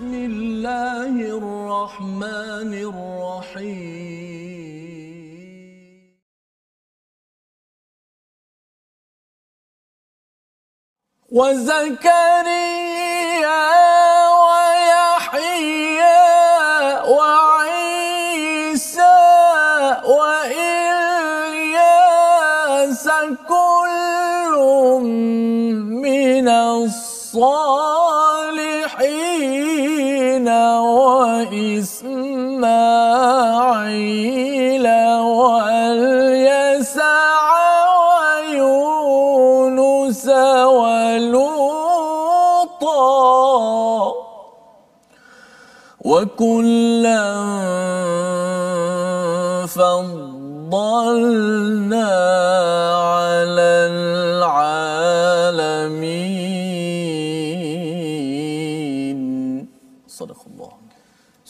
بسم الله الرحمن الرحيم. وزكريا ويحيى وعيسى وإلياس كل من الصالحين. وكلا فضلنا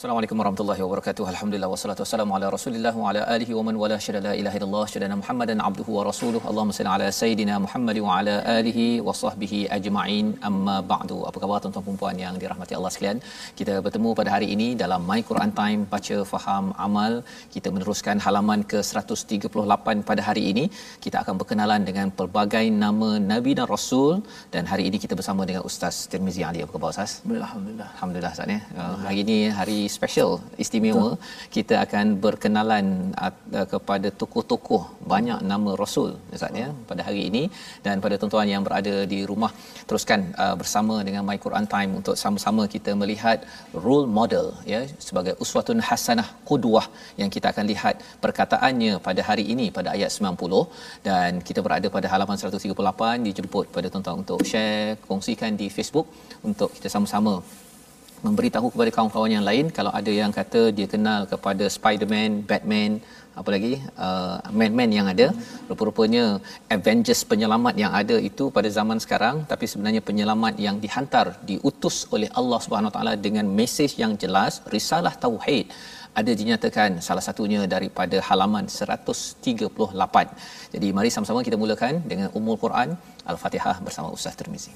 Assalamualaikum warahmatullahi wabarakatuh. Alhamdulillah wassalatu wassalamu ala Rasulillah wa ala alihi wa man wala syada la ilaha illallah syada Muhammadan abduhu wa rasuluh. Allahumma salli ala sayidina Muhammad wa ala alihi wa sahbihi ajma'in. Amma ba'du. Apa khabar tuan-tuan dan puan yang dirahmati Allah sekalian? Kita bertemu pada hari ini dalam My Quran Time baca faham amal. Kita meneruskan halaman ke 138 pada hari ini. Kita akan berkenalan dengan pelbagai nama nabi dan rasul dan hari ini kita bersama dengan Ustaz Tirmizi Ali. Apa khabar Ustaz? Alhamdulillah Alhamdulillah Ustaz ya. Uh, hari ini hari special istimewa Betul. kita akan berkenalan uh, kepada tokoh-tokoh banyak nama rasul Ustaz ya pada hari ini. Dan pada tuan-tuan yang berada di rumah teruskan uh, bersama dengan My Quran Time untuk sama-sama kita melihat role model ya sebagai uswatun hasanah qudwah yang kita akan lihat perkataannya pada hari ini pada ayat 90 dan kita berada pada halaman 138 dijemput pada tuan-tuan untuk share kongsikan di Facebook untuk kita sama-sama memberitahu kepada kawan-kawan yang lain kalau ada yang kata dia kenal kepada Spider-Man, Batman, apa lagi uh, man-man yang ada rupa-rupanya Avengers penyelamat yang ada itu pada zaman sekarang tapi sebenarnya penyelamat yang dihantar diutus oleh Allah Subhanahu taala dengan mesej yang jelas risalah tauhid ada dinyatakan salah satunya daripada halaman 138. Jadi mari sama-sama kita mulakan dengan Ummul Quran Al-Fatihah bersama Ustaz Tirmizi.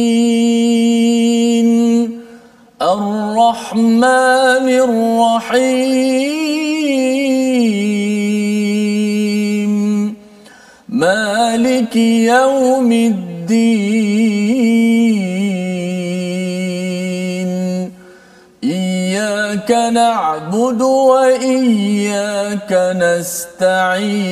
الرحمن الرحيم. مالك يوم الدين. إياك نعبد وإياك نستعين.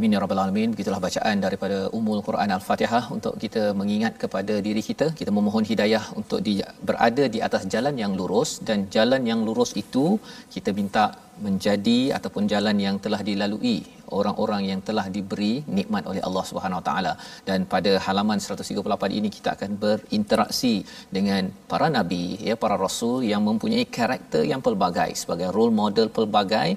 alamin ya rabbal alamin. Begitulah bacaan daripada Ummul Quran Al-Fatihah untuk kita mengingat kepada diri kita, kita memohon hidayah untuk di, berada di atas jalan yang lurus dan jalan yang lurus itu kita minta menjadi ataupun jalan yang telah dilalui orang-orang yang telah diberi nikmat oleh Allah Subhanahu Wa Taala dan pada halaman 138 ini kita akan berinteraksi dengan para nabi ya para rasul yang mempunyai karakter yang pelbagai sebagai role model pelbagai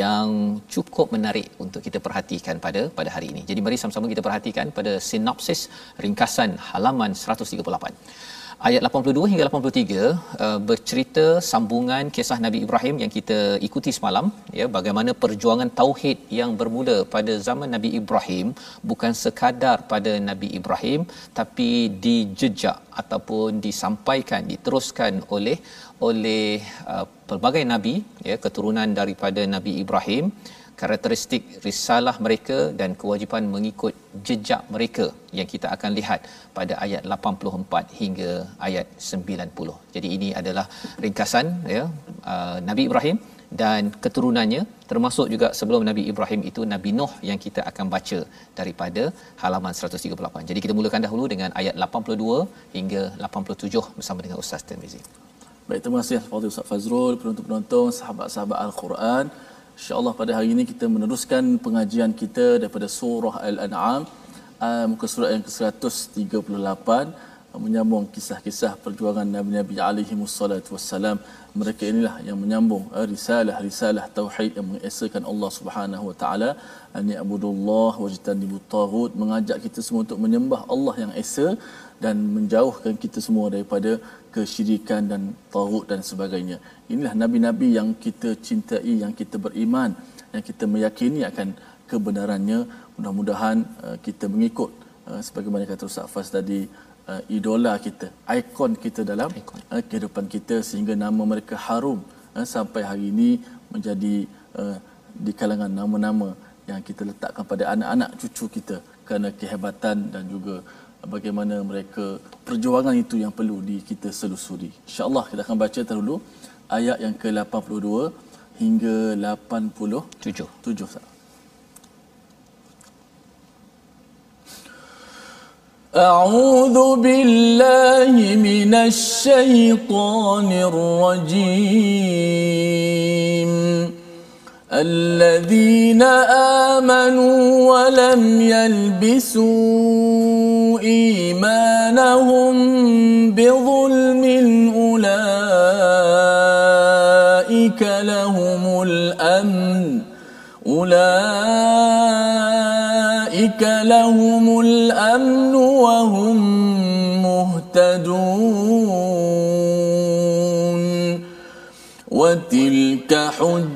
yang cukup menarik untuk kita perhatikan pada pada hari ini. Jadi mari sama-sama kita perhatikan pada sinopsis ringkasan halaman 138 ayat 82 hingga 83 uh, bercerita sambungan kisah Nabi Ibrahim yang kita ikuti semalam ya bagaimana perjuangan tauhid yang bermula pada zaman Nabi Ibrahim bukan sekadar pada Nabi Ibrahim tapi dijejak ataupun disampaikan diteruskan oleh oleh uh, pelbagai nabi ya keturunan daripada Nabi Ibrahim karakteristik risalah mereka dan kewajipan mengikut jejak mereka yang kita akan lihat pada ayat 84 hingga ayat 90. Jadi ini adalah ringkasan ya uh, Nabi Ibrahim dan keturunannya termasuk juga sebelum Nabi Ibrahim itu Nabi Nuh yang kita akan baca daripada halaman 138. Jadi kita mulakan dahulu dengan ayat 82 hingga 87 bersama dengan Ustaz Tirmizi. Baik, terima kasih kepada Ustaz Fazrul, penonton-penonton, sahabat-sahabat Al-Quran. InsyaAllah pada hari ini kita meneruskan pengajian kita daripada surah Al-An'am, uh, muka surat yang ke-138, uh, menyambung kisah-kisah perjuangan Nabi-Nabi alaihi wassalam. Mereka inilah yang menyambung risalah-risalah tauhid yang mengesakan Allah Subhanahu wa taala. Ani abudullah wajtanibut tagut mengajak kita semua untuk menyembah Allah yang esa dan menjauhkan kita semua daripada kesyirikan dan tagut dan sebagainya. Inilah nabi-nabi yang kita cintai yang kita beriman yang kita meyakini akan kebenarannya. Mudah-mudahan uh, kita mengikut uh, sebagaimana kata Ustaz Fas tadi uh, idola kita, ikon kita dalam uh, kehidupan kita sehingga nama mereka harum uh, sampai hari ini menjadi uh, di kalangan nama-nama yang kita letakkan pada anak-anak cucu kita. Kerana kehebatan dan juga bagaimana mereka perjuangan itu yang perlu di kita selusuri. Insya-Allah kita akan baca dahulu ayat yang ke-82 hingga 87. 7. أعوذ بالله من الشيطان الرجيم الذين آمنوا ولم يلبسوا إيمانهم بظلم أولئك لهم الأمن أولئك لهم الأمن وهم مهتدون. وتلك حجة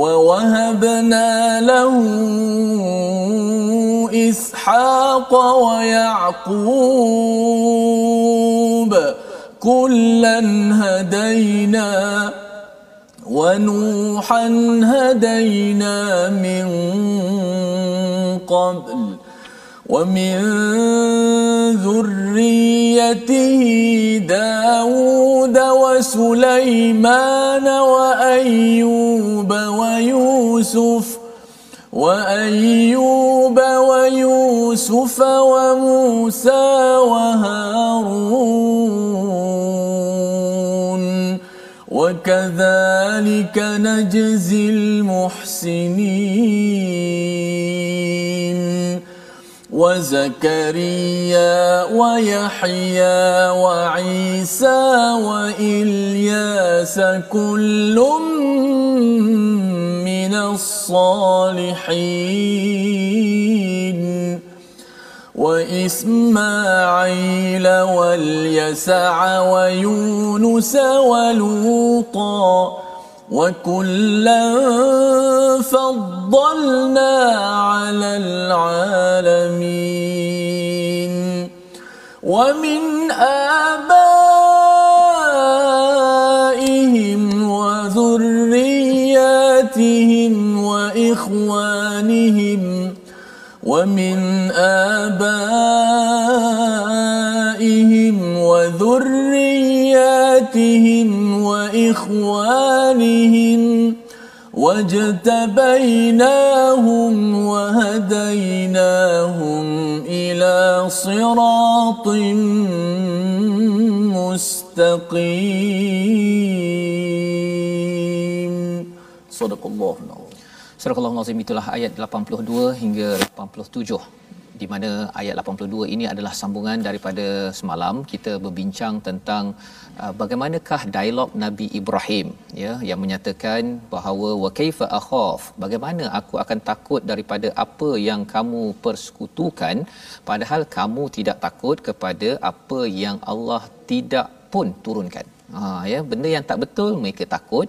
ووهبنا له إسحاق ويعقوب كلا هدينا ونوحا هدينا من قبل ومن ذريته داود وسليمان وأيوب ويوسف وأيوب ويوسف وموسى وهارون وكذلك نجزي المحسنين. وزكريا ويحيى وعيسى وإلياس كل من الصالحين وإسماعيل واليسع ويونس ولوطا وكلا فضلنا على العالمين. ومن آبائهم وذرياتهم وإخوانهم ومن آبائهم وذرياتهم وإخوانهم واجتبيناهم وهديناهم إلى صراط مستقيم صدق الله العظيم Surah Al-Nazim itulah ayat 82 hingga 87 di mana ayat 82 ini adalah sambungan daripada semalam kita berbincang tentang uh, bagaimanakah dialog Nabi Ibrahim ya yang menyatakan bahawa wa kaifa akhaf? Bagaimana aku akan takut daripada apa yang kamu persekutukan padahal kamu tidak takut kepada apa yang Allah tidak pun turunkan. Ha ya benda yang tak betul mereka takut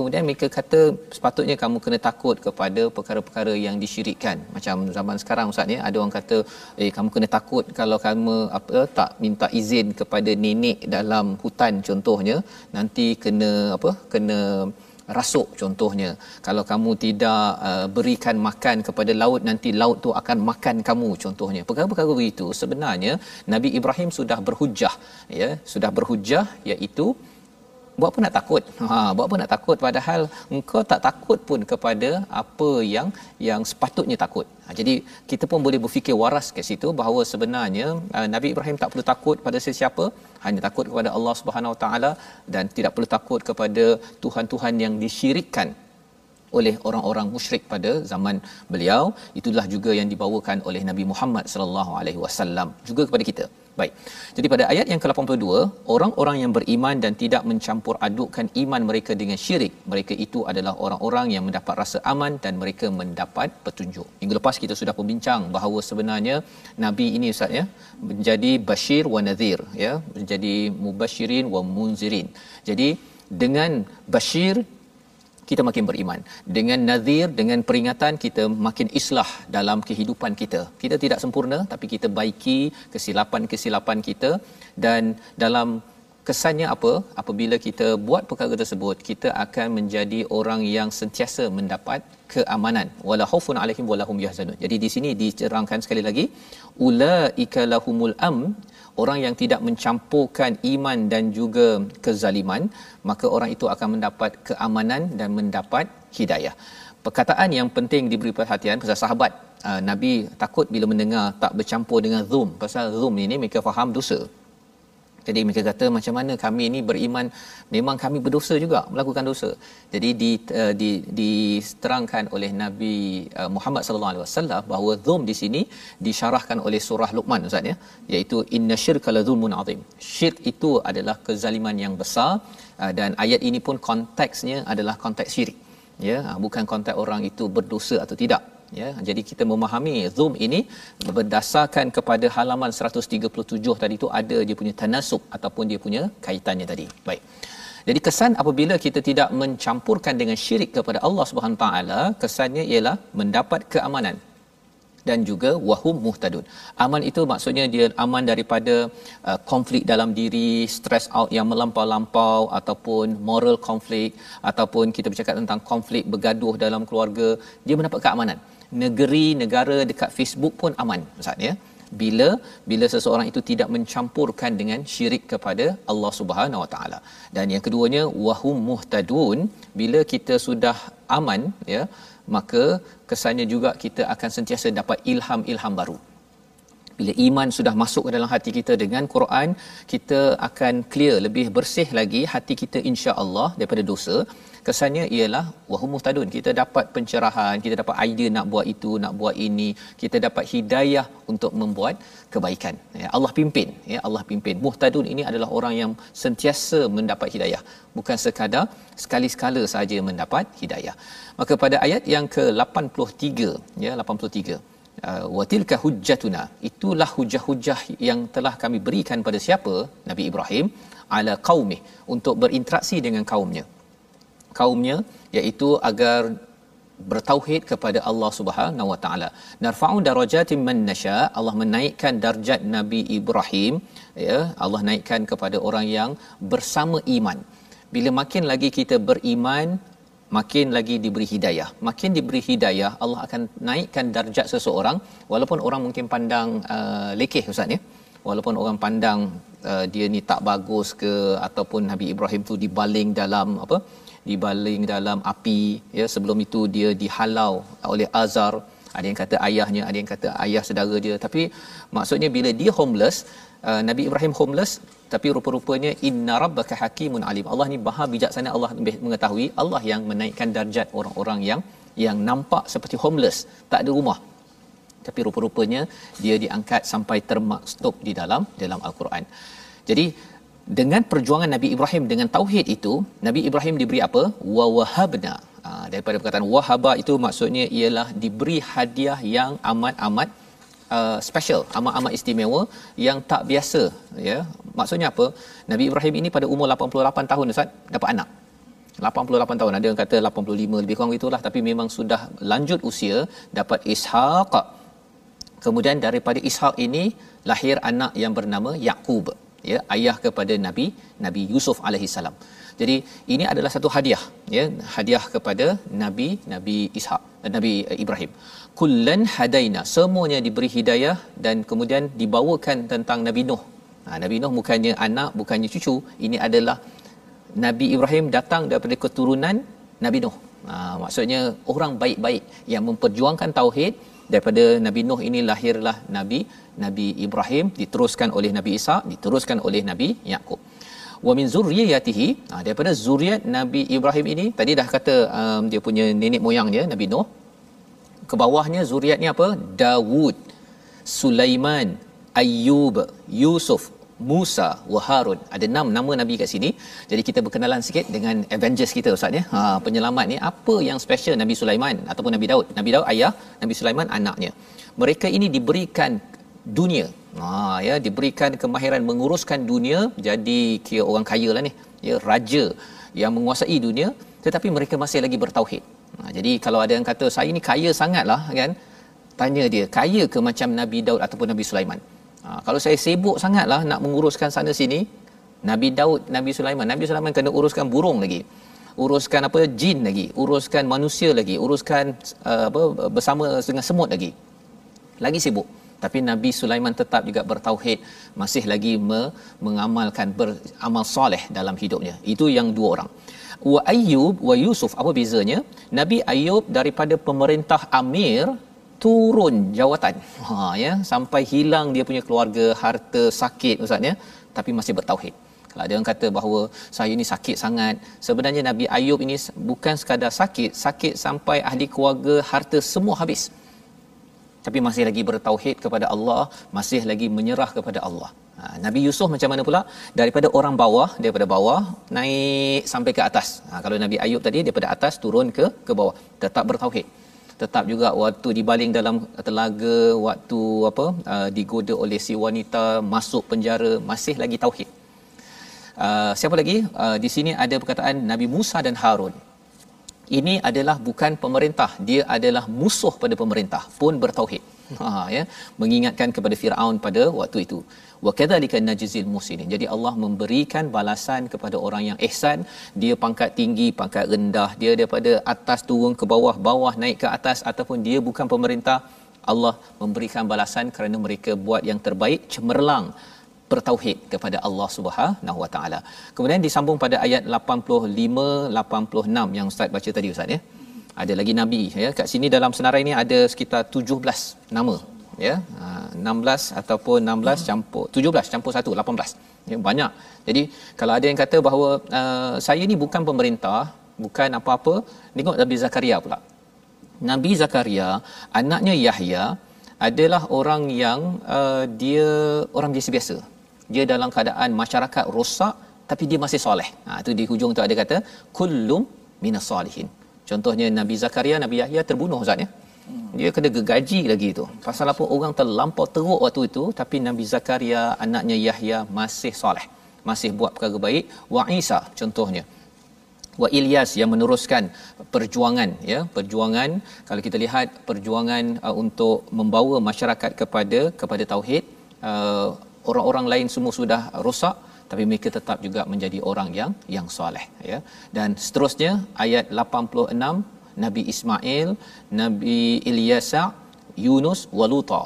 kemudian mereka kata sepatutnya kamu kena takut kepada perkara-perkara yang disyirikkan. Macam zaman sekarang ustaz ni ada orang kata eh kamu kena takut kalau kamu apa tak minta izin kepada nenek dalam hutan contohnya. Nanti kena apa kena rasuk contohnya. Kalau kamu tidak uh, berikan makan kepada laut nanti laut tu akan makan kamu contohnya. Perkara-perkara begitu. Sebenarnya Nabi Ibrahim sudah berhujah ya sudah berhujah iaitu buat apa nak takut? Ha buat apa nak takut? Padahal engkau tak takut pun kepada apa yang yang sepatutnya takut. Ha, jadi kita pun boleh berfikir waras ke situ bahawa sebenarnya uh, Nabi Ibrahim tak perlu takut pada sesiapa hanya takut kepada Allah Subhanahu Wa Taala dan tidak perlu takut kepada tuhan-tuhan yang disyirikkan oleh orang-orang musyrik pada zaman beliau itulah juga yang dibawakan oleh Nabi Muhammad sallallahu alaihi wasallam juga kepada kita Baik. Jadi pada ayat yang ke-82, orang-orang yang beriman dan tidak mencampur adukkan iman mereka dengan syirik, mereka itu adalah orang-orang yang mendapat rasa aman dan mereka mendapat petunjuk. Minggu lepas kita sudah berbincang bahawa sebenarnya nabi ini Ustaz ya, menjadi bashir wa nadhir ya, menjadi mubashirin wa munzirin. Jadi dengan bashir kita makin beriman. Dengan nazir, dengan peringatan kita makin islah dalam kehidupan kita. Kita tidak sempurna tapi kita baiki kesilapan-kesilapan kita dan dalam kesannya apa? Apabila kita buat perkara tersebut, kita akan menjadi orang yang sentiasa mendapat keamanan. Wala khaufun alaihim wala hum yahzanun. Jadi di sini dicerangkan sekali lagi, ulaika lahumul am orang yang tidak mencampurkan iman dan juga kezaliman maka orang itu akan mendapat keamanan dan mendapat hidayah. Perkataan yang penting diberi perhatian pasal sahabat. Uh, nabi takut bila mendengar tak bercampur dengan zoom. Pasal zoom ini mereka faham dosa jadi mereka kata macam mana kami ini beriman memang kami berdosa juga melakukan dosa. Jadi di uh, di diterangkan oleh Nabi uh, Muhammad sallallahu alaihi wasallam bahawa zum di sini disyarahkan oleh surah Luqman Ustaz ya iaitu inna syirka la zulmun azim. Syirk itu adalah kezaliman yang besar uh, dan ayat ini pun konteksnya adalah konteks syirik. Ya, bukan konteks orang itu berdosa atau tidak ya jadi kita memahami zoom ini berdasarkan kepada halaman 137 tadi itu ada dia punya tanasub ataupun dia punya kaitannya tadi. Baik. Jadi kesan apabila kita tidak mencampurkan dengan syirik kepada Allah Subhanahu taala kesannya ialah mendapat keamanan dan juga wahum muhtadun. Aman itu maksudnya dia aman daripada uh, konflik dalam diri, stress out yang melampau-lampau ataupun moral konflik ataupun kita bercakap tentang konflik bergaduh dalam keluarga, dia mendapat keamanan negeri negara dekat Facebook pun aman ustaz ya. Bila bila seseorang itu tidak mencampurkan dengan syirik kepada Allah Subhanahu Wa Taala. Dan yang keduanya wahum muhtadun bila kita sudah aman ya maka kesannya juga kita akan sentiasa dapat ilham-ilham baru. Bila iman sudah masuk ke dalam hati kita dengan Quran kita akan clear lebih bersih lagi hati kita insya-Allah daripada dosa kesannya ialah wahum muhtadun kita dapat pencerahan kita dapat idea nak buat itu nak buat ini kita dapat hidayah untuk membuat kebaikan. Ya Allah pimpin ya Allah pimpin. Muhtadun ini adalah orang yang sentiasa mendapat hidayah. Bukan sekadar sekali-sekala saja mendapat hidayah. Maka pada ayat yang ke-83 ya 83 uh, wa tilka hujjatuna itulah hujah-hujah yang telah kami berikan pada siapa? Nabi Ibrahim ala qaumi untuk berinteraksi dengan kaumnya kaumnya iaitu agar bertauhid kepada Allah Subhanahu wa taala. Narfa'u darajatin man nasha. Allah menaikkan darjat Nabi Ibrahim ya, Allah naikkan kepada orang yang bersama iman. Bila makin lagi kita beriman, makin lagi diberi hidayah. Makin diberi hidayah, Allah akan naikkan darjat seseorang walaupun orang mungkin pandang uh, lekeh ustaz ya. Walaupun orang pandang uh, dia ni tak bagus ke ataupun Nabi Ibrahim tu dibaling dalam apa? Dibaling dalam api. Ya sebelum itu dia dihalau oleh azar ada yang kata ayahnya ada yang kata ayah saudara dia. Tapi maksudnya bila dia homeless uh, Nabi Ibrahim homeless tapi rupa-rupanya inna rabbaka hakimun alim. Allah ni maha bijaksana. Allah mengetahui. Allah yang menaikkan darjat orang-orang yang yang nampak seperti homeless tak ada rumah. Tapi rupa-rupanya dia diangkat sampai termaktub di dalam dalam al-Quran. Jadi dengan perjuangan Nabi Ibrahim dengan tauhid itu Nabi Ibrahim diberi apa? Wa wahabna ha, daripada perkataan wahaba itu maksudnya ialah diberi hadiah yang amat-amat uh, special amat-amat istimewa yang tak biasa ya. Maksudnya apa? Nabi Ibrahim ini pada umur 88 tahun Ustaz dapat anak. 88 tahun. Ada yang kata 85 lebih kurang itulah. Tapi memang sudah lanjut usia dapat Ishaq. Kemudian daripada Ishaq ini lahir anak yang bernama Yaqub ya ayah kepada Nabi Nabi Yusuf alaihi salam. Jadi ini adalah satu hadiah ya hadiah kepada Nabi Nabi Ishaq Nabi Ibrahim. Kullan hadaina semuanya diberi hidayah dan kemudian dibawakan tentang Nabi Nuh. Ha, Nabi Nuh bukannya anak bukannya cucu ini adalah Nabi Ibrahim datang daripada keturunan Nabi Nuh. Ha, maksudnya orang baik-baik yang memperjuangkan tauhid daripada Nabi Nuh ini lahirlah Nabi Nabi Ibrahim diteruskan oleh Nabi Isa diteruskan oleh Nabi Yakub wa min zurriyatihi ha, daripada zuriat Nabi Ibrahim ini tadi dah kata um, dia punya nenek moyang dia Nabi Nuh ke bawahnya zuriatnya apa? Dawud Sulaiman Ayub Yusuf Musa wa Harun. Ada enam nama nabi kat sini. Jadi kita berkenalan sikit dengan Avengers kita ustaz ya. Ha penyelamat ni apa yang special Nabi Sulaiman ataupun Nabi Daud? Nabi Daud ayah, Nabi Sulaiman anaknya. Mereka ini diberikan dunia. Ha ya diberikan kemahiran menguruskan dunia jadi kira orang kaya lah ni. Ya raja yang menguasai dunia tetapi mereka masih lagi bertauhid. Ha, jadi kalau ada yang kata saya ni kaya sangatlah kan tanya dia kaya ke macam Nabi Daud ataupun Nabi Sulaiman Ha, kalau saya sibuk sangatlah nak menguruskan sana sini, Nabi Daud, Nabi Sulaiman, Nabi Sulaiman kena uruskan burung lagi. Uruskan apa jin lagi, uruskan manusia lagi, uruskan uh, apa bersama dengan semut lagi. Lagi sibuk. Tapi Nabi Sulaiman tetap juga bertauhid, masih lagi me- mengamalkan beramal soleh dalam hidupnya. Itu yang dua orang. Wa Ayyub wa Yusuf apa bezanya? Nabi Ayub daripada pemerintah Amir turun jawatan. Ha ya, sampai hilang dia punya keluarga, harta, sakit ustaz ya, tapi masih bertauhid. Kalau ada orang kata bahawa saya ni sakit sangat, sebenarnya Nabi Ayub ini bukan sekadar sakit, sakit sampai ahli keluarga, harta semua habis. Tapi masih lagi bertauhid kepada Allah, masih lagi menyerah kepada Allah. Ha, Nabi Yusuf macam mana pula? Daripada orang bawah, daripada bawah naik sampai ke atas. Ha, kalau Nabi Ayub tadi daripada atas turun ke ke bawah, tetap bertauhid tetap juga waktu dibaling dalam telaga waktu apa uh, digoda oleh si wanita masuk penjara masih lagi tauhid. Uh, siapa lagi? Uh, di sini ada perkataan Nabi Musa dan Harun. Ini adalah bukan pemerintah dia adalah musuh pada pemerintah pun bertauhid. Ha ya. Mengingatkan kepada Firaun pada waktu itu wa kadzalika najzil muslimin jadi Allah memberikan balasan kepada orang yang ihsan dia pangkat tinggi pangkat rendah dia daripada atas turun ke bawah bawah naik ke atas ataupun dia bukan pemerintah Allah memberikan balasan kerana mereka buat yang terbaik cemerlang bertauhid kepada Allah Subhanahu Wa Taala. Kemudian disambung pada ayat 85 86 yang ustaz baca tadi ustaz ya. Ada lagi nabi ya. Kat sini dalam senarai ini ada sekitar 17 nama ya. Ha, 16 ataupun 16 campur 17 campur 1 18. Ya banyak. Jadi kalau ada yang kata bahawa uh, saya ni bukan pemerintah, bukan apa-apa, tengok Nabi Zakaria pula. Nabi Zakaria, anaknya Yahya adalah orang yang uh, dia orang biasa-biasa dia dalam keadaan masyarakat rosak tapi dia masih soleh. Ha itu di hujung tu ada kata kullum minas solihin. Contohnya Nabi Zakaria, Nabi Yahya terbunuh Ustaz ya. Dia kena gergaji lagi tu. Pasal apa orang terlampau teruk waktu itu tapi Nabi Zakaria anaknya Yahya masih soleh. Masih buat perkara baik. Wa Isa contohnya. Wa Ilyas yang meneruskan perjuangan ya, perjuangan kalau kita lihat perjuangan uh, untuk membawa masyarakat kepada kepada tauhid uh, orang-orang lain semua sudah rosak tapi mereka tetap juga menjadi orang yang yang soleh ya dan seterusnya ayat 86 Nabi Ismail Nabi Ilyasa Yunus Waluta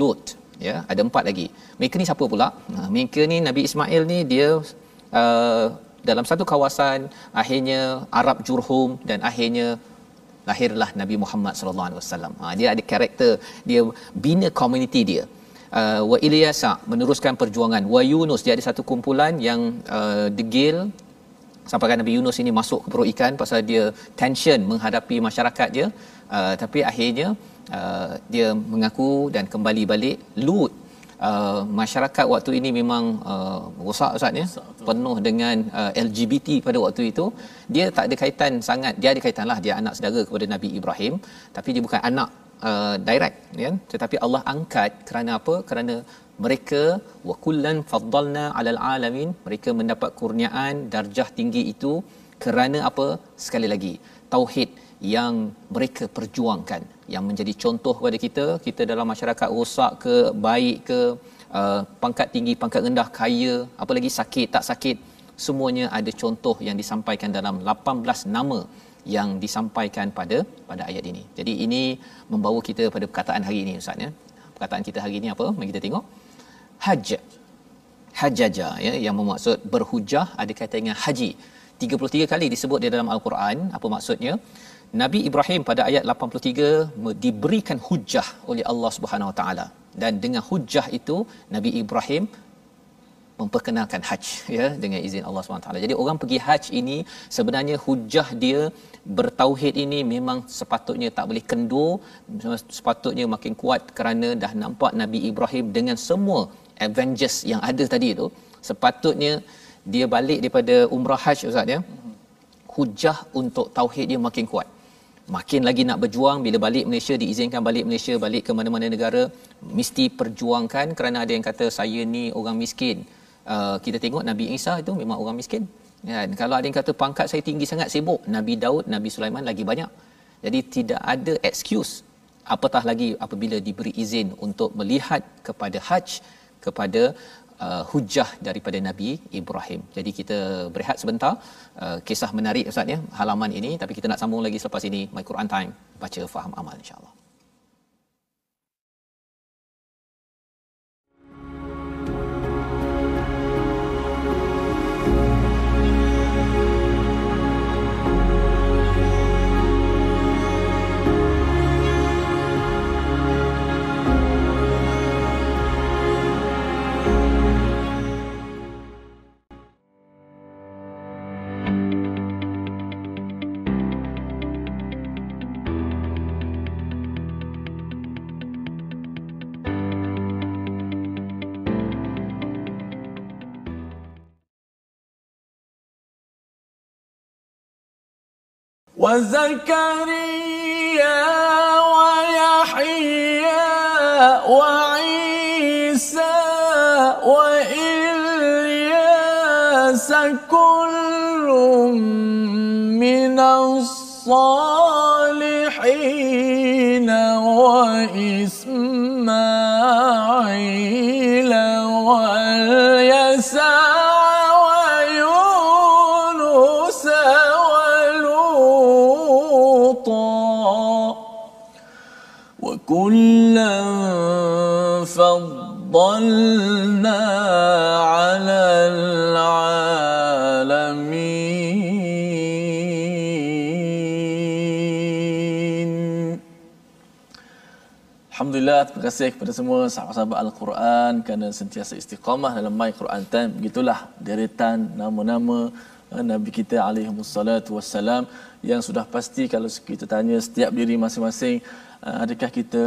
Lut ya. Ada empat lagi. Mereka ni siapa pula? Ha, mereka ni Nabi Ismail ni dia uh, dalam satu kawasan akhirnya Arab Jurhum dan akhirnya lahirlah Nabi Muhammad sallallahu alaihi wasallam. Ha, dia ada karakter dia bina komuniti dia. Uh, wa Ilyasa meneruskan perjuangan. Wa Yunus dia ada satu kumpulan yang uh, degil sampai kan Nabi Yunus ini masuk ke perut ikan pasal dia tension menghadapi masyarakat dia. Uh, tapi akhirnya uh, dia mengaku dan kembali balik Lut Uh, masyarakat waktu ini memang uh, rosak ustaz ya. Penuh dengan uh, LGBT pada waktu itu. Dia tak ada kaitan sangat. Dia ada kaitanlah dia anak saudara kepada Nabi Ibrahim. Tapi dia bukan anak uh, direct ya. Tetapi Allah angkat kerana apa? Kerana mereka wa kullan faddalna alal alamin mereka mendapat kurniaan darjah tinggi itu kerana apa sekali lagi tauhid yang mereka perjuangkan yang menjadi contoh kepada kita kita dalam masyarakat rosak ke baik ke uh, pangkat tinggi pangkat rendah kaya apa lagi sakit tak sakit semuanya ada contoh yang disampaikan dalam 18 nama yang disampaikan pada pada ayat ini. Jadi ini membawa kita pada perkataan hari ini ustaz ya. Perkataan kita hari ini apa? Mari kita tengok. Hajj. Hajaja ya yang bermaksud berhujah ada kaitan dengan haji. 33 kali disebut di dalam al-Quran. Apa maksudnya? Nabi Ibrahim pada ayat 83 diberikan hujah oleh Allah Subhanahu Wa Taala dan dengan hujah itu Nabi Ibrahim memperkenalkan haji ya dengan izin Allah Subhanahu Wa Taala. Jadi orang pergi haji ini sebenarnya hujah dia bertauhid ini memang sepatutnya tak boleh kendur, sepatutnya makin kuat kerana dah nampak Nabi Ibrahim dengan semua Avengers yang ada tadi itu sepatutnya dia balik daripada umrah haji ustaz ya. Hujah untuk tauhid dia makin kuat. Makin lagi nak berjuang bila balik Malaysia diizinkan balik Malaysia balik ke mana-mana negara mesti perjuangkan kerana ada yang kata saya ni orang miskin. Uh, kita tengok Nabi Isa itu memang orang miskin. Kan? Kalau ada yang kata pangkat saya tinggi sangat sibuk. Nabi Daud Nabi Sulaiman lagi banyak. Jadi tidak ada excuse apatah lagi apabila diberi izin untuk melihat kepada haji kepada uh, hujah daripada Nabi Ibrahim. Jadi kita berehat sebentar uh, kisah menarik Ustaz ya halaman ini tapi kita nak sambung lagi selepas ini My Quran Time baca faham amal insya-Allah. وزكريا ويحيى وعيسى وإلياس كل من الصالحين وإسماعيل فضلنا على العالمين Alhamdulillah, terima kasih kepada semua sahabat-sahabat Al-Quran kerana sentiasa istiqamah dalam My Quran Time. Begitulah deretan nama-nama eh, Nabi kita alaihi wassalatu wassalam yang sudah pasti kalau kita tanya setiap diri masing-masing uh, adakah kita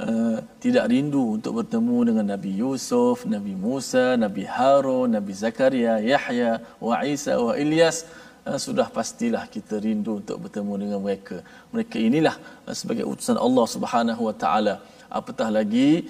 uh, tidak rindu untuk bertemu dengan Nabi Yusuf, Nabi Musa, Nabi Harun, Nabi Zakaria, Yahya, wa Isa, wa Ilyas uh, sudah pastilah kita rindu untuk bertemu dengan mereka. Mereka inilah uh, sebagai utusan Allah Subhanahu wa taala. Apatah lagi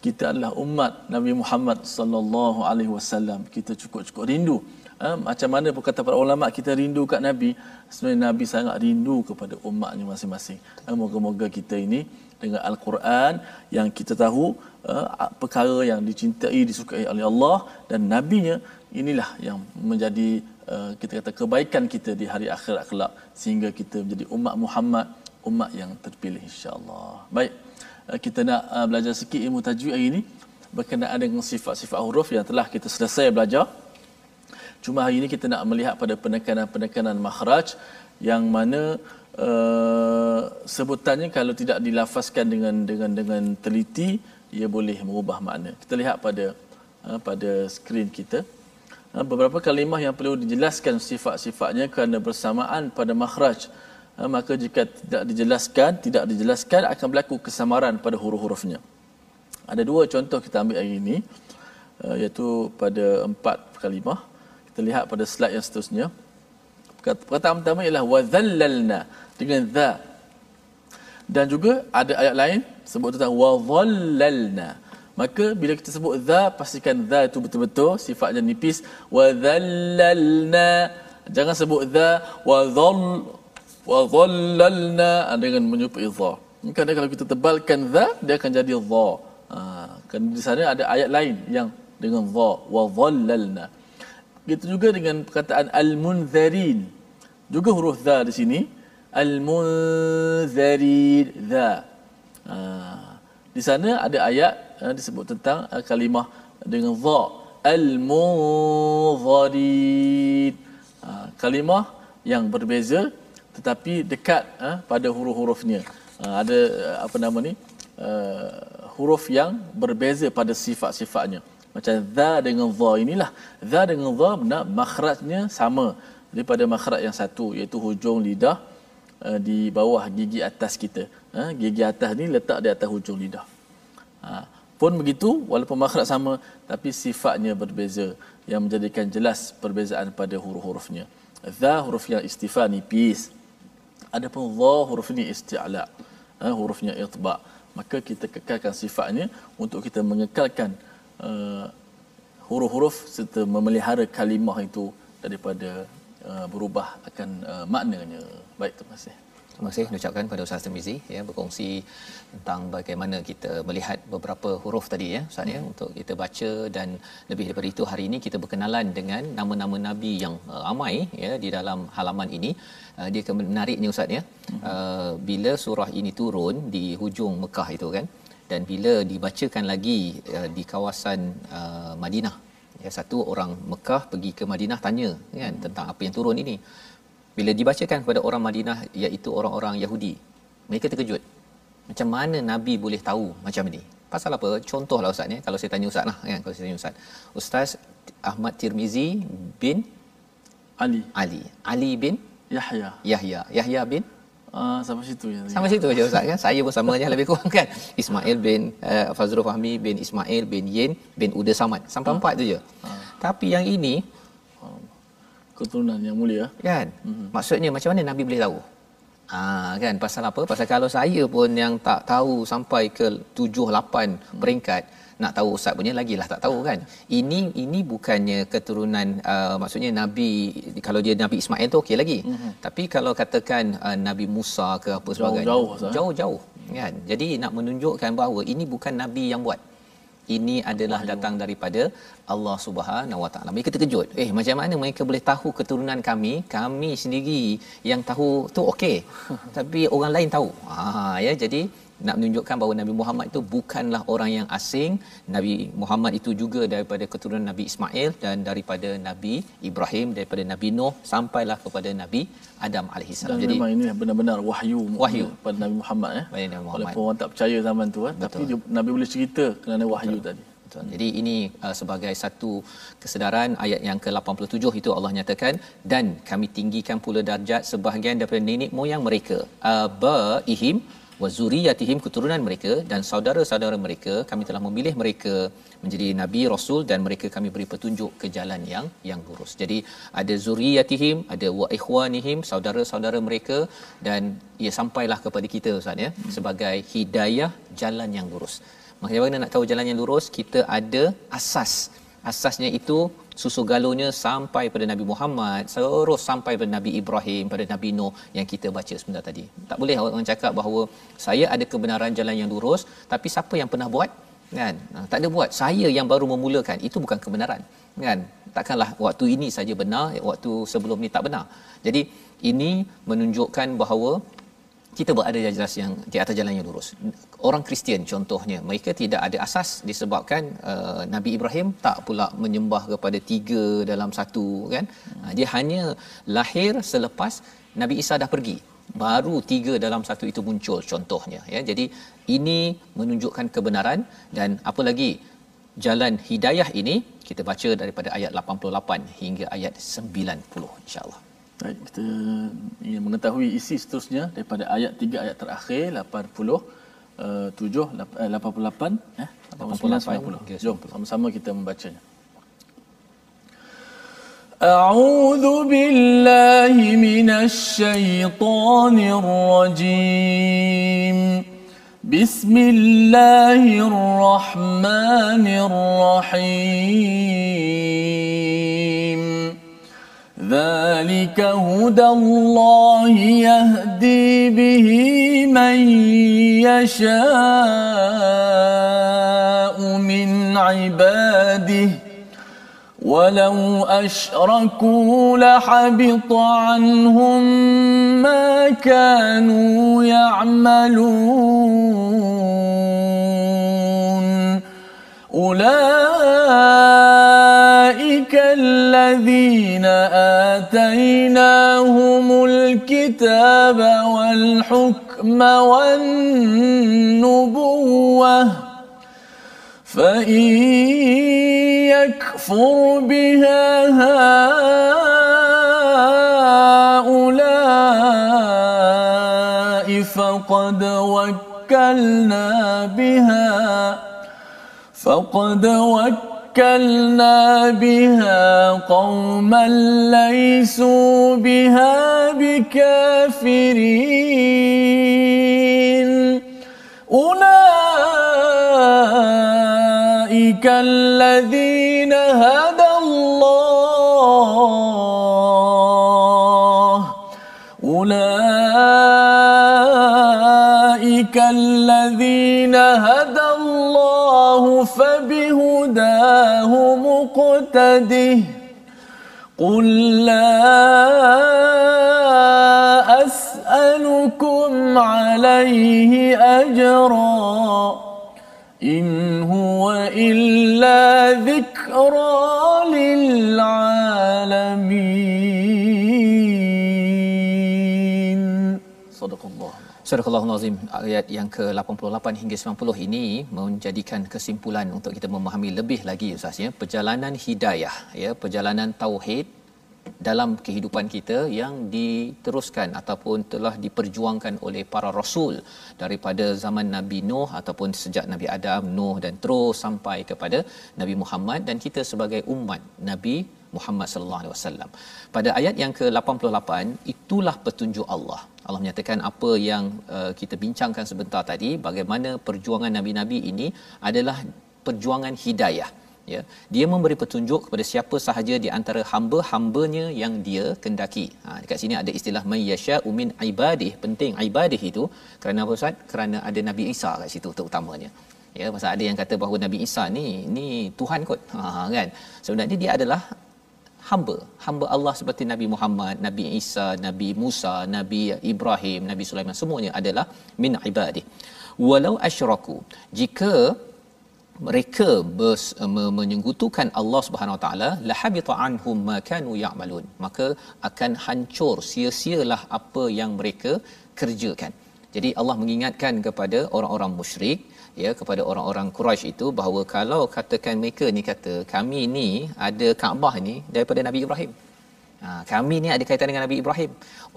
kita adalah umat Nabi Muhammad sallallahu alaihi wasallam. Kita cukup-cukup rindu Ha, macam mana pun kata para ulama kita rindu kat Nabi sebenarnya Nabi sangat rindu kepada umatnya masing-masing ha, moga-moga kita ini dengan Al-Quran yang kita tahu ha, perkara yang dicintai disukai oleh Allah dan Nabinya inilah yang menjadi uh, kita kata kebaikan kita di hari akhirat kelak sehingga kita menjadi umat Muhammad umat yang terpilih insya-Allah. Baik, uh, kita nak uh, belajar sikit ilmu tajwid hari ini berkenaan dengan sifat-sifat huruf yang telah kita selesai belajar. Cuma hari ini kita nak melihat pada penekanan-penekanan makhraj yang mana uh, sebutannya kalau tidak dilafazkan dengan dengan dengan teliti ia boleh mengubah makna. Kita lihat pada uh, pada skrin kita. Uh, beberapa kalimah yang perlu dijelaskan sifat-sifatnya kerana bersamaan pada makhraj uh, maka jika tidak dijelaskan tidak dijelaskan akan berlaku kesamaran pada huruf-hurufnya ada dua contoh kita ambil hari ini uh, iaitu pada empat kalimah kita lihat pada slide yang seterusnya perkataan pertama ialah wazallalna dengan za dan juga ada ayat lain sebut tentang wadhallalna maka bila kita sebut za pastikan za itu betul-betul sifatnya nipis. Wadhallalna jangan sebut za wadhall wadhallalna dengan menyerupai za kerana kalau kita tebalkan za dia akan jadi za ha, di sana ada ayat lain yang dengan za wadhallalna Begitu juga dengan perkataan al-munzarin. Juga huruf za di sini al-munzarin za. Ha. Di sana ada ayat ha, disebut tentang ha, kalimah dengan za al-munzarin. Ha, kalimah yang berbeza tetapi dekat ha, pada huruf-hurufnya. Ha, ada apa nama ni? Uh, huruf yang berbeza pada sifat-sifatnya macam za dengan za inilah za dengan benar makhrajnya sama daripada makhraj yang satu iaitu hujung lidah uh, di bawah gigi atas kita. Uh, gigi atas ni letak di atas hujung lidah. Uh, pun begitu walaupun makhraj sama tapi sifatnya berbeza. Yang menjadikan jelas perbezaan pada huruf-hurufnya. Za huruf yang istifa nipis adapun za huruf ini isti'la. Uh, hurufnya itba. Maka kita kekalkan sifatnya untuk kita mengekalkan uh, huruf-huruf serta memelihara kalimah itu daripada uh, berubah akan uh, maknanya. Baik, terima kasih. Terima kasih ucapkan pada Ustaz Tamizi ya berkongsi tentang bagaimana kita melihat beberapa huruf tadi ya Ustaz ya hmm. untuk kita baca dan lebih daripada itu hari ini kita berkenalan dengan nama-nama nabi yang uh, ramai ya di dalam halaman ini uh, dia akan menarik ni Ustaz ya hmm. uh, bila surah ini turun di hujung Mekah itu kan dan bila dibacakan lagi uh, di kawasan uh, Madinah ya satu orang Mekah pergi ke Madinah tanya kan tentang apa yang turun ini. Bila dibacakan kepada orang Madinah iaitu orang-orang Yahudi mereka terkejut. Macam mana nabi boleh tahu macam ini? Pasal apa? Contohlah ustaz ni kalau saya tanya ustaz lah kan kalau saya tanya ustaz. Ustaz Ahmad Tirmizi bin Ali. Ali. Ali bin Yahya. Yahya. Yahya bin Uh, sampai situ ya. Sampai situ aja Ustaz kan. Saya pun sama aja lebih kurang kan. Ismail bin uh, Fazrul Fahmi bin Ismail bin Yin bin Uda Samad. Sampai uh. empat tu je. Uh. Tapi yang ini uh. keturunan yang mulia kan. Uh-huh. Maksudnya macam mana Nabi boleh tahu? Ah kan pasal apa? Pasal kalau saya pun yang tak tahu sampai ke 7 8 peringkat nak tahu ustaz punya lagilah tak tahu kan ini ini bukannya keturunan uh, maksudnya nabi kalau dia nabi Ismail tu okey lagi mm-hmm. tapi kalau katakan uh, nabi Musa ke apa sebagainya jauh jauh jauh kan jadi nak menunjukkan bahawa ini bukan nabi yang buat ini adalah datang daripada Allah Subhanahu Wa Taala. Mereka terkejut. Eh macam mana mereka boleh tahu keturunan kami? Kami sendiri yang tahu tu okey. Tapi orang lain tahu. Ah ya jadi nak menunjukkan bahawa Nabi Muhammad itu bukanlah orang yang asing. Nabi Muhammad itu juga daripada keturunan Nabi Ismail dan daripada Nabi Ibrahim, daripada Nabi Nuh sampailah kepada Nabi Adam alaihissalam. Jadi memang ini benar-benar wahyu wahyu pada Nabi Muhammad ya. Eh? Nabi Muhammad. Walaupun orang tak percaya zaman tu eh, tapi dia, Nabi boleh cerita kerana wahyu Betul. tadi. Betul. Jadi ini uh, sebagai satu kesedaran ayat yang ke-87 itu Allah nyatakan dan kami tinggikan pula darjat sebahagian daripada nenek moyang mereka abaihim wa zuriyatihim keturunan mereka dan saudara-saudara mereka kami telah memilih mereka menjadi nabi rasul dan mereka kami beri petunjuk ke jalan yang yang lurus. Jadi ada zuriyatihim, ada wa ikhwanihim, saudara-saudara mereka dan ia sampailah kepada kita Ustaz ya hmm. sebagai hidayah jalan yang lurus. Bagaimana nak tahu jalan yang lurus? Kita ada asas. Asasnya itu susu galonya sampai pada Nabi Muhammad terus sampai pada Nabi Ibrahim pada Nabi Nuh yang kita baca sebentar tadi. Tak boleh orang cakap bahawa saya ada kebenaran jalan yang lurus tapi siapa yang pernah buat? Kan? Tak ada buat. Saya yang baru memulakan. Itu bukan kebenaran. Kan? Takkanlah waktu ini saja benar waktu sebelum ni tak benar. Jadi ini menunjukkan bahawa kita berada di jelas yang di atas jalan yang lurus. Orang Kristian contohnya, mereka tidak ada asas disebabkan uh, Nabi Ibrahim tak pula menyembah kepada tiga dalam satu kan. Hmm. Dia hanya lahir selepas Nabi Isa dah pergi. Baru tiga dalam satu itu muncul contohnya ya. Jadi ini menunjukkan kebenaran dan apa lagi jalan hidayah ini kita baca daripada ayat 88 hingga ayat 90 insya-Allah. Baik, kita ingin mengetahui isi seterusnya daripada ayat 3 ayat terakhir 80 uh, 7 88 eh 89 90. Jom sama-sama kita membacanya. أعوذ بالله من الشيطان الرجيم بسم الله الرحمن الرحيم ذلك هدى الله يهدي به من يشاء من عباده ولو أشركوا لحبط عنهم ما كانوا يعملون أولئك الذين آتيناهم الكتاب والحكم والنبوة فإن يكفر بها هؤلاء فقد وكلنا بها فقد وكلنا بها قوما ليسوا بها بكافرين. أولئك الذين هدى الله. أولئك الذين هدى مقتده قل لا أسألكم عليه أجرا إن هو إلا ذكرى للعالمين Surah Al-Nazim ayat yang ke-88 hingga 90 ini menjadikan kesimpulan untuk kita memahami lebih lagi Ustaz ya. Perjalanan hidayah ya. Perjalanan tauhid dalam kehidupan kita yang diteruskan ataupun telah diperjuangkan oleh para rasul daripada zaman Nabi Nuh ataupun sejak Nabi Adam, Nuh dan terus sampai kepada Nabi Muhammad dan kita sebagai umat Nabi Muhammad sallallahu alaihi wasallam. Pada ayat yang ke-88 itulah petunjuk Allah. Allah menyatakan apa yang uh, kita bincangkan sebentar tadi bagaimana perjuangan nabi-nabi ini adalah perjuangan hidayah ya. Dia memberi petunjuk kepada siapa sahaja di antara hamba-hambanya yang dia kendaki. Ha dekat sini ada istilah mayyasha umin ibadih. Penting ibadih itu kerana apa ustaz? Kerana ada nabi Isa kat situ terutamanya. Ya pasal ada yang kata bahawa nabi Isa ni ni tuhan kot. Ha kan? Sebenarnya dia adalah hamba hamba Allah seperti Nabi Muhammad, Nabi Isa, Nabi Musa, Nabi Ibrahim, Nabi Sulaiman semuanya adalah min ibadih. Walau asyraku jika mereka bers, me- menyenggutukan Allah Subhanahu Wa Taala la habita anhum ma kanu ya'malun maka akan hancur sia-sialah apa yang mereka kerjakan jadi Allah mengingatkan kepada orang-orang musyrik ya kepada orang-orang Quraisy itu bahawa kalau katakan mereka ni kata kami ni ada Kaabah ni daripada Nabi Ibrahim Ha, kami ni ada kaitan dengan Nabi Ibrahim.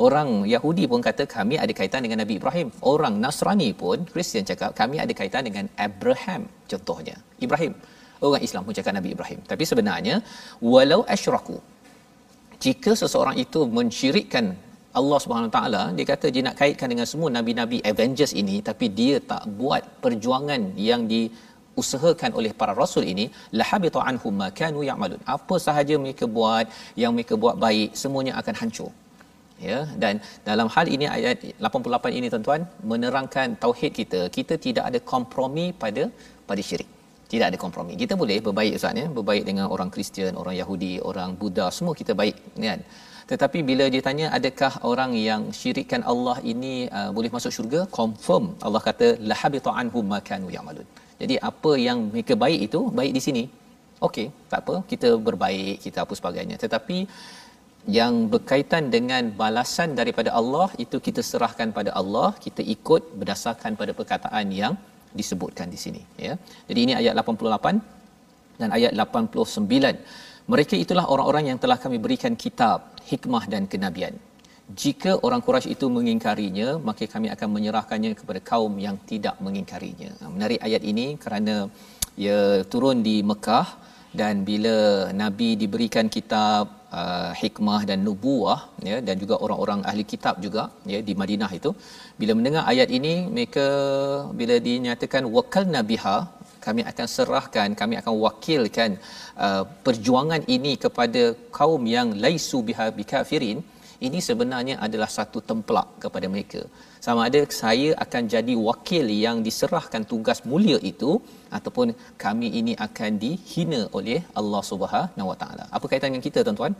Orang Yahudi pun kata kami ada kaitan dengan Nabi Ibrahim. Orang Nasrani pun Kristian cakap kami ada kaitan dengan Abraham contohnya. Ibrahim. Orang Islam pun cakap Nabi Ibrahim. Tapi sebenarnya walau asyraku jika seseorang itu mensyirikkan Allah Subhanahu Taala dia kata dia nak kaitkan dengan semua nabi-nabi Avengers ini tapi dia tak buat perjuangan yang di usahakan oleh para rasul ini. Lahabita anhum ma kanu ya'malun. Apa sahaja mereka buat yang mereka buat baik semuanya akan hancur. Ya dan dalam hal ini ayat 88 ini tuan-tuan menerangkan tauhid kita kita tidak ada kompromi pada pada syirik. Tidak ada kompromi. Kita boleh berbaik ustaz ya. Berbaik dengan orang Kristian orang Yahudi orang Buddha semua kita baik kan tetapi bila dia tanya adakah orang yang syirikkan Allah ini uh, boleh masuk syurga confirm Allah kata lahabita anhum ma kanu ya'malun jadi apa yang mereka baik itu baik di sini. Okey, tak apa, kita berbaik, kita apa sebagainya. Tetapi yang berkaitan dengan balasan daripada Allah itu kita serahkan pada Allah, kita ikut berdasarkan pada perkataan yang disebutkan di sini, ya. Jadi ini ayat 88 dan ayat 89 mereka itulah orang-orang yang telah kami berikan kitab hikmah dan kenabian. Jika orang Quraisy itu mengingkarinya maka kami akan menyerahkannya kepada kaum yang tidak mengingkarinya. Ha, menarik ayat ini kerana ia turun di Mekah dan bila nabi diberikan kitab uh, hikmah dan nubuah ya dan juga orang-orang ahli kitab juga ya di Madinah itu bila mendengar ayat ini mereka bila dinyatakan wakal nabiha kami akan serahkan kami akan wakilkan uh, perjuangan ini kepada kaum yang laisu biha bikafirin. Ini sebenarnya adalah satu templak kepada mereka. Sama ada saya akan jadi wakil yang diserahkan tugas mulia itu ataupun kami ini akan dihina oleh Allah Subhanahu Wa Taala. Apa kaitan dengan kita tuan-tuan?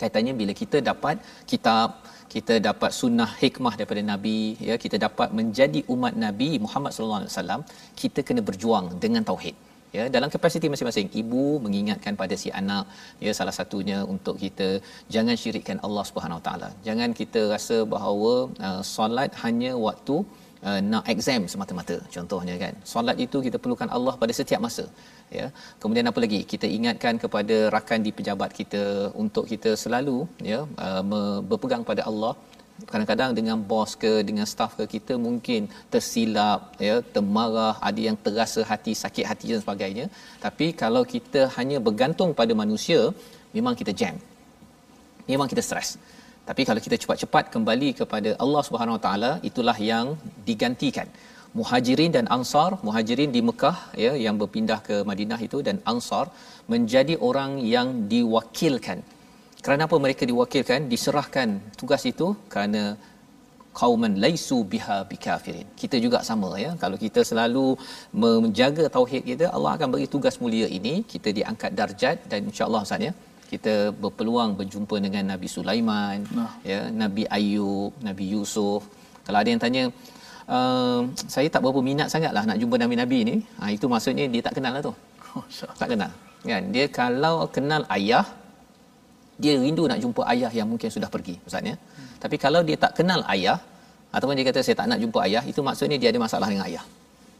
Kaitannya bila kita dapat kitab kita dapat sunnah hikmah daripada nabi ya kita dapat menjadi umat nabi Muhammad sallallahu alaihi wasallam kita kena berjuang dengan tauhid. Ya dalam kapasiti masing-masing. Ibu mengingatkan pada si anak ya salah satunya untuk kita jangan syirikkan Allah Subhanahu taala. Jangan kita rasa bahawa uh, solat hanya waktu uh, nak exam semata-mata. Contohnya kan solat itu kita perlukan Allah pada setiap masa ya. Kemudian apa lagi? Kita ingatkan kepada rakan di pejabat kita untuk kita selalu ya uh, berpegang pada Allah. Kadang-kadang dengan bos ke dengan staff ke kita mungkin tersilap ya termarah ada yang terasa hati sakit hati dan sebagainya. Tapi kalau kita hanya bergantung pada manusia memang kita jam. Memang kita stres. Tapi kalau kita cepat-cepat kembali kepada Allah Subhanahu Wa Taala itulah yang digantikan Muhajirin dan Ansar, Muhajirin di Mekah ya yang berpindah ke Madinah itu. Dan Ansar menjadi orang yang diwakilkan. Kerana apa mereka diwakilkan? Diserahkan tugas itu kerana kauman laisu biha bikafirin. Kita juga sama ya. Kalau kita selalu menjaga tauhid kita Allah akan bagi tugas mulia ini. Kita diangkat darjat dan insyaallah Ustaz ya kita berpeluang berjumpa dengan Nabi Sulaiman nah. ya Nabi Ayub Nabi Yusuf. Kalau ada yang tanya uh, saya tak berapa minat sangatlah nak jumpa Nabi-nabi ni. Ha, itu maksudnya dia tak kenal lah tu. Tak kenal. Kan? Dia kalau kenal ayah dia rindu nak jumpa ayah yang mungkin sudah pergi ustaz ya hmm. tapi kalau dia tak kenal ayah ataupun dia kata saya tak nak jumpa ayah itu maksudnya dia ada masalah dengan ayah.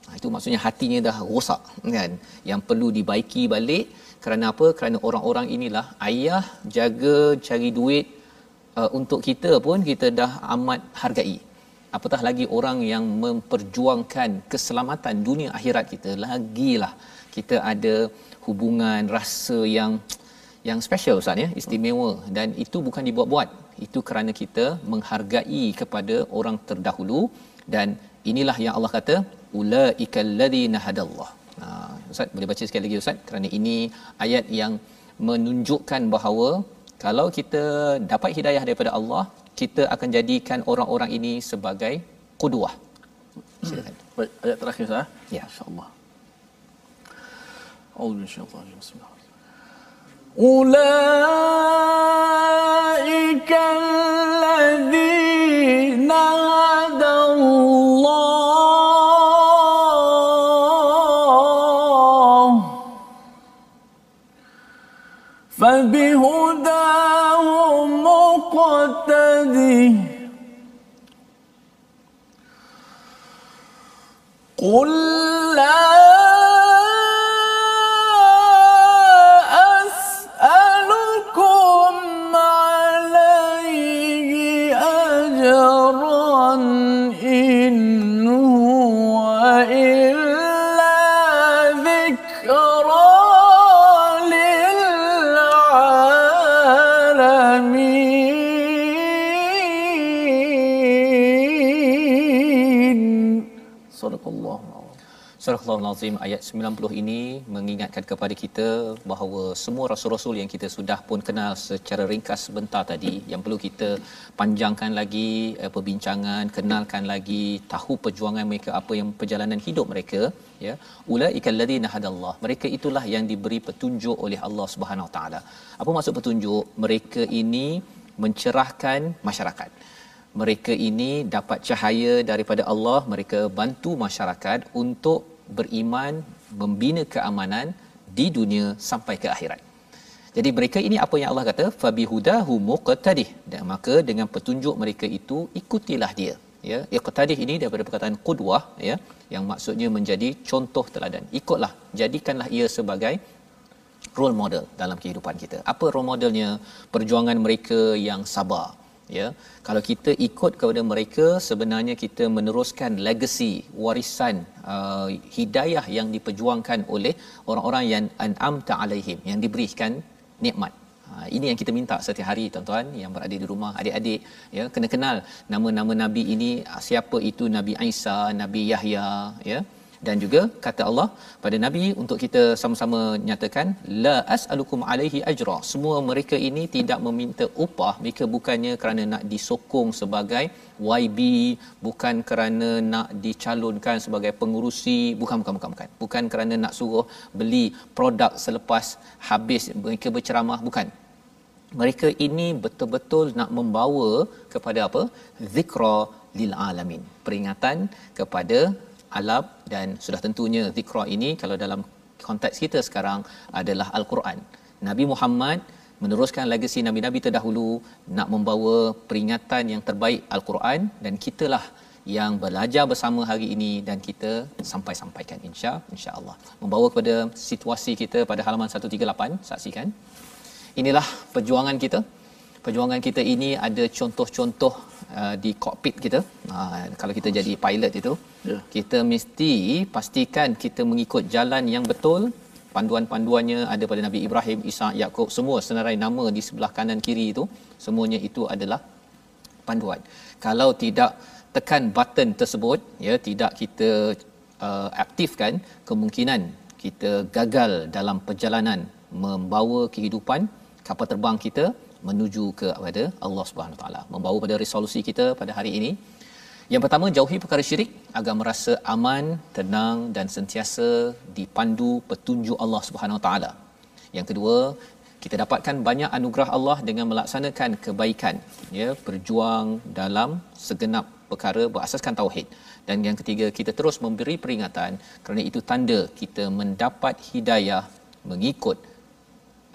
Ha, itu maksudnya hatinya dah rosak kan? Yang perlu dibaiki balik kerana apa? Kerana orang-orang inilah ayah jaga cari duit uh, untuk kita pun kita dah amat hargai apatah lagi orang yang memperjuangkan keselamatan dunia akhirat kita lagilah kita ada hubungan rasa yang yang special Ustaz ya istimewa. Dan itu bukan dibuat-buat. Itu kerana kita menghargai kepada orang terdahulu dan inilah yang Allah kata ulaikal ladzina hadallah. Ha Ustaz boleh baca sekali lagi Ustaz? Kerana ini ayat yang menunjukkan bahawa kalau kita dapat hidayah daripada Allah kita akan jadikan orang-orang ini sebagai qudwah hmm. baik ayat terakhir sah eh? ya. Insyaallah. اعوذ بالله من اولئك الذين قل Surah Al-Azim ayat 90 ini mengingatkan kepada kita bahawa semua rasul-rasul yang kita sudah pun kenal secara ringkas sebentar tadi yang perlu kita panjangkan lagi eh, perbincangan, kenalkan lagi, tahu perjuangan mereka apa yang perjalanan hidup mereka ya. Ulaikal ladzina hadallah. Mereka itulah yang diberi petunjuk oleh Allah Subhanahu Wa Taala. Apa maksud petunjuk? Mereka ini mencerahkan masyarakat mereka ini dapat cahaya daripada Allah mereka bantu masyarakat untuk beriman membina keamanan di dunia sampai ke akhirat jadi mereka ini apa yang Allah kata fabihudahu muqtadih dan maka dengan petunjuk mereka itu ikutilah dia ya iqtadih ini daripada perkataan qudwah ya yang maksudnya menjadi contoh teladan ikutlah jadikanlah ia sebagai role model dalam kehidupan kita. Apa role modelnya? Perjuangan mereka yang sabar. Ya, kalau kita ikut kepada mereka, sebenarnya kita meneruskan legacy warisan uh, hidayah yang diperjuangkan oleh orang-orang yang an'amta alaihim, yang diberikan nikmat. Ha, ini yang kita minta setiap hari tuan-tuan yang berada di rumah adik-adik ya. Kena kenal nama-nama nabi ini siapa itu Nabi Isa, Nabi Yahya ya dan juga kata Allah pada nabi untuk kita sama-sama nyatakan la as'alukum alaihi ajra. Semua mereka ini tidak meminta upah. Mereka bukannya kerana nak disokong sebagai YB bukan kerana nak dicalonkan sebagai pengurusi. Bukan bukan bukan bukan. Bukan kerana nak suruh beli produk selepas habis mereka berceramah. Bukan. Mereka ini betul-betul nak membawa kepada apa? Zikra lil alamin. Peringatan kepada alam dan sudah tentunya zikra ini kalau dalam konteks kita sekarang adalah al-Quran. Nabi Muhammad meneruskan legasi nabi-nabi terdahulu nak membawa peringatan yang terbaik al-Quran dan kitalah yang belajar bersama hari ini dan kita sampai sampaikan insya insya-Allah. Membawa kepada situasi kita pada halaman 138 saksikan. Inilah perjuangan kita. Perjuangan kita ini ada contoh-contoh uh, di kokpit kita. Uh, kalau kita jadi pilot itu, yeah. kita mesti pastikan kita mengikut jalan yang betul. Panduan-panduannya ada pada Nabi Ibrahim, Isa, Yakub, semua senarai nama di sebelah kanan kiri itu, semuanya itu adalah panduan. Kalau tidak tekan button tersebut, ya tidak kita uh, aktifkan, kemungkinan kita gagal dalam perjalanan membawa kehidupan kapal terbang kita menuju ke kepada Allah Subhanahu taala. Membawa pada resolusi kita pada hari ini. Yang pertama jauhi perkara syirik agar merasa aman tenang dan sentiasa dipandu petunjuk Allah Subhanahu taala. Yang kedua kita dapatkan banyak anugerah Allah dengan melaksanakan kebaikan. Ya berjuang dalam segenap perkara berasaskan tauhid. Dan yang ketiga kita terus memberi peringatan kerana itu tanda kita mendapat hidayah mengikut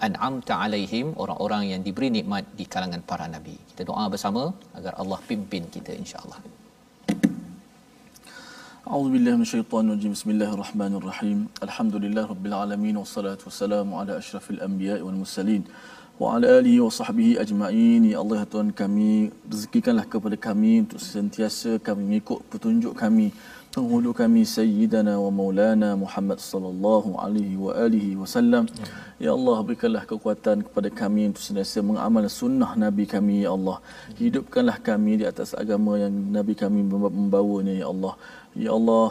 an'amta alaihim orang-orang yang diberi nikmat di kalangan para nabi. Kita doa bersama agar Allah pimpin kita insya-Allah. أعوذ بالله من الشيطان الرجيم بسم الله الرحمن الرحيم الحمد لله رب العالمين والصلاة والسلام على أشرف الأنبياء والمرسلين وعلى آله وصحبه أجمعين Ya Allah Tuhan kami rezekikanlah kepada kami untuk sentiasa kami mengikut petunjuk kami penghulu kami sayyidana wa maulana Muhammad sallallahu alaihi wa alihi wasallam. Ya Allah berikanlah kekuatan kepada kami untuk sentiasa mengamal sunnah nabi kami ya Allah. Hidupkanlah kami di atas agama yang nabi kami membawanya ya Allah. Ya Allah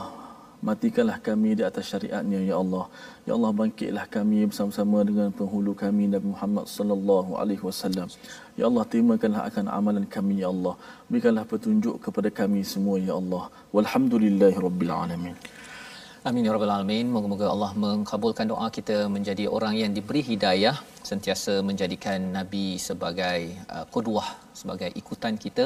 matikanlah kami di atas syariatnya ya Allah. Ya Allah bangkitlah kami bersama-sama dengan penghulu kami Nabi Muhammad sallallahu alaihi wasallam. Ya Allah terimakanlah akan amalan kami ya Allah. Berikanlah petunjuk kepada kami semua ya Allah. Walhamdulillahirabbil alamin. Amin ya rabbal alamin. Moga-moga Allah mengkabulkan doa kita menjadi orang yang diberi hidayah, sentiasa menjadikan nabi sebagai uh, sebagai ikutan kita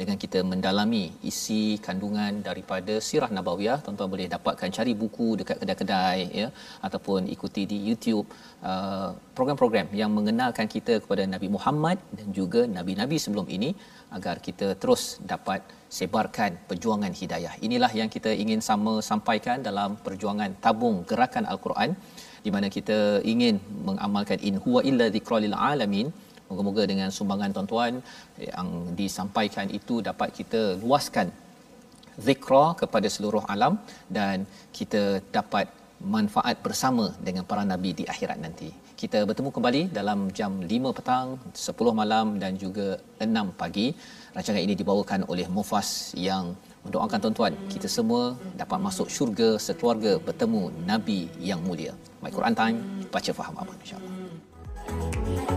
dengan kita mendalami isi kandungan daripada sirah nabawiyah tuan-tuan boleh dapatkan cari buku dekat kedai-kedai ya ataupun ikuti di YouTube uh, program-program yang mengenalkan kita kepada Nabi Muhammad dan juga nabi-nabi sebelum ini agar kita terus dapat sebarkan perjuangan hidayah. Inilah yang kita ingin sama sampaikan dalam perjuangan tabung gerakan al-Quran di mana kita ingin mengamalkan in huwa illa dzikralil alamin Moga-moga dengan sumbangan tuan-tuan yang disampaikan itu dapat kita luaskan zikra kepada seluruh alam dan kita dapat manfaat bersama dengan para nabi di akhirat nanti. Kita bertemu kembali dalam jam 5 petang, 10 malam dan juga 6 pagi. Rancangan ini dibawakan oleh Mufas yang mendoakan tuan-tuan kita semua dapat masuk syurga sekeluarga bertemu nabi yang mulia. My Quran Time baca faham aman insya-Allah.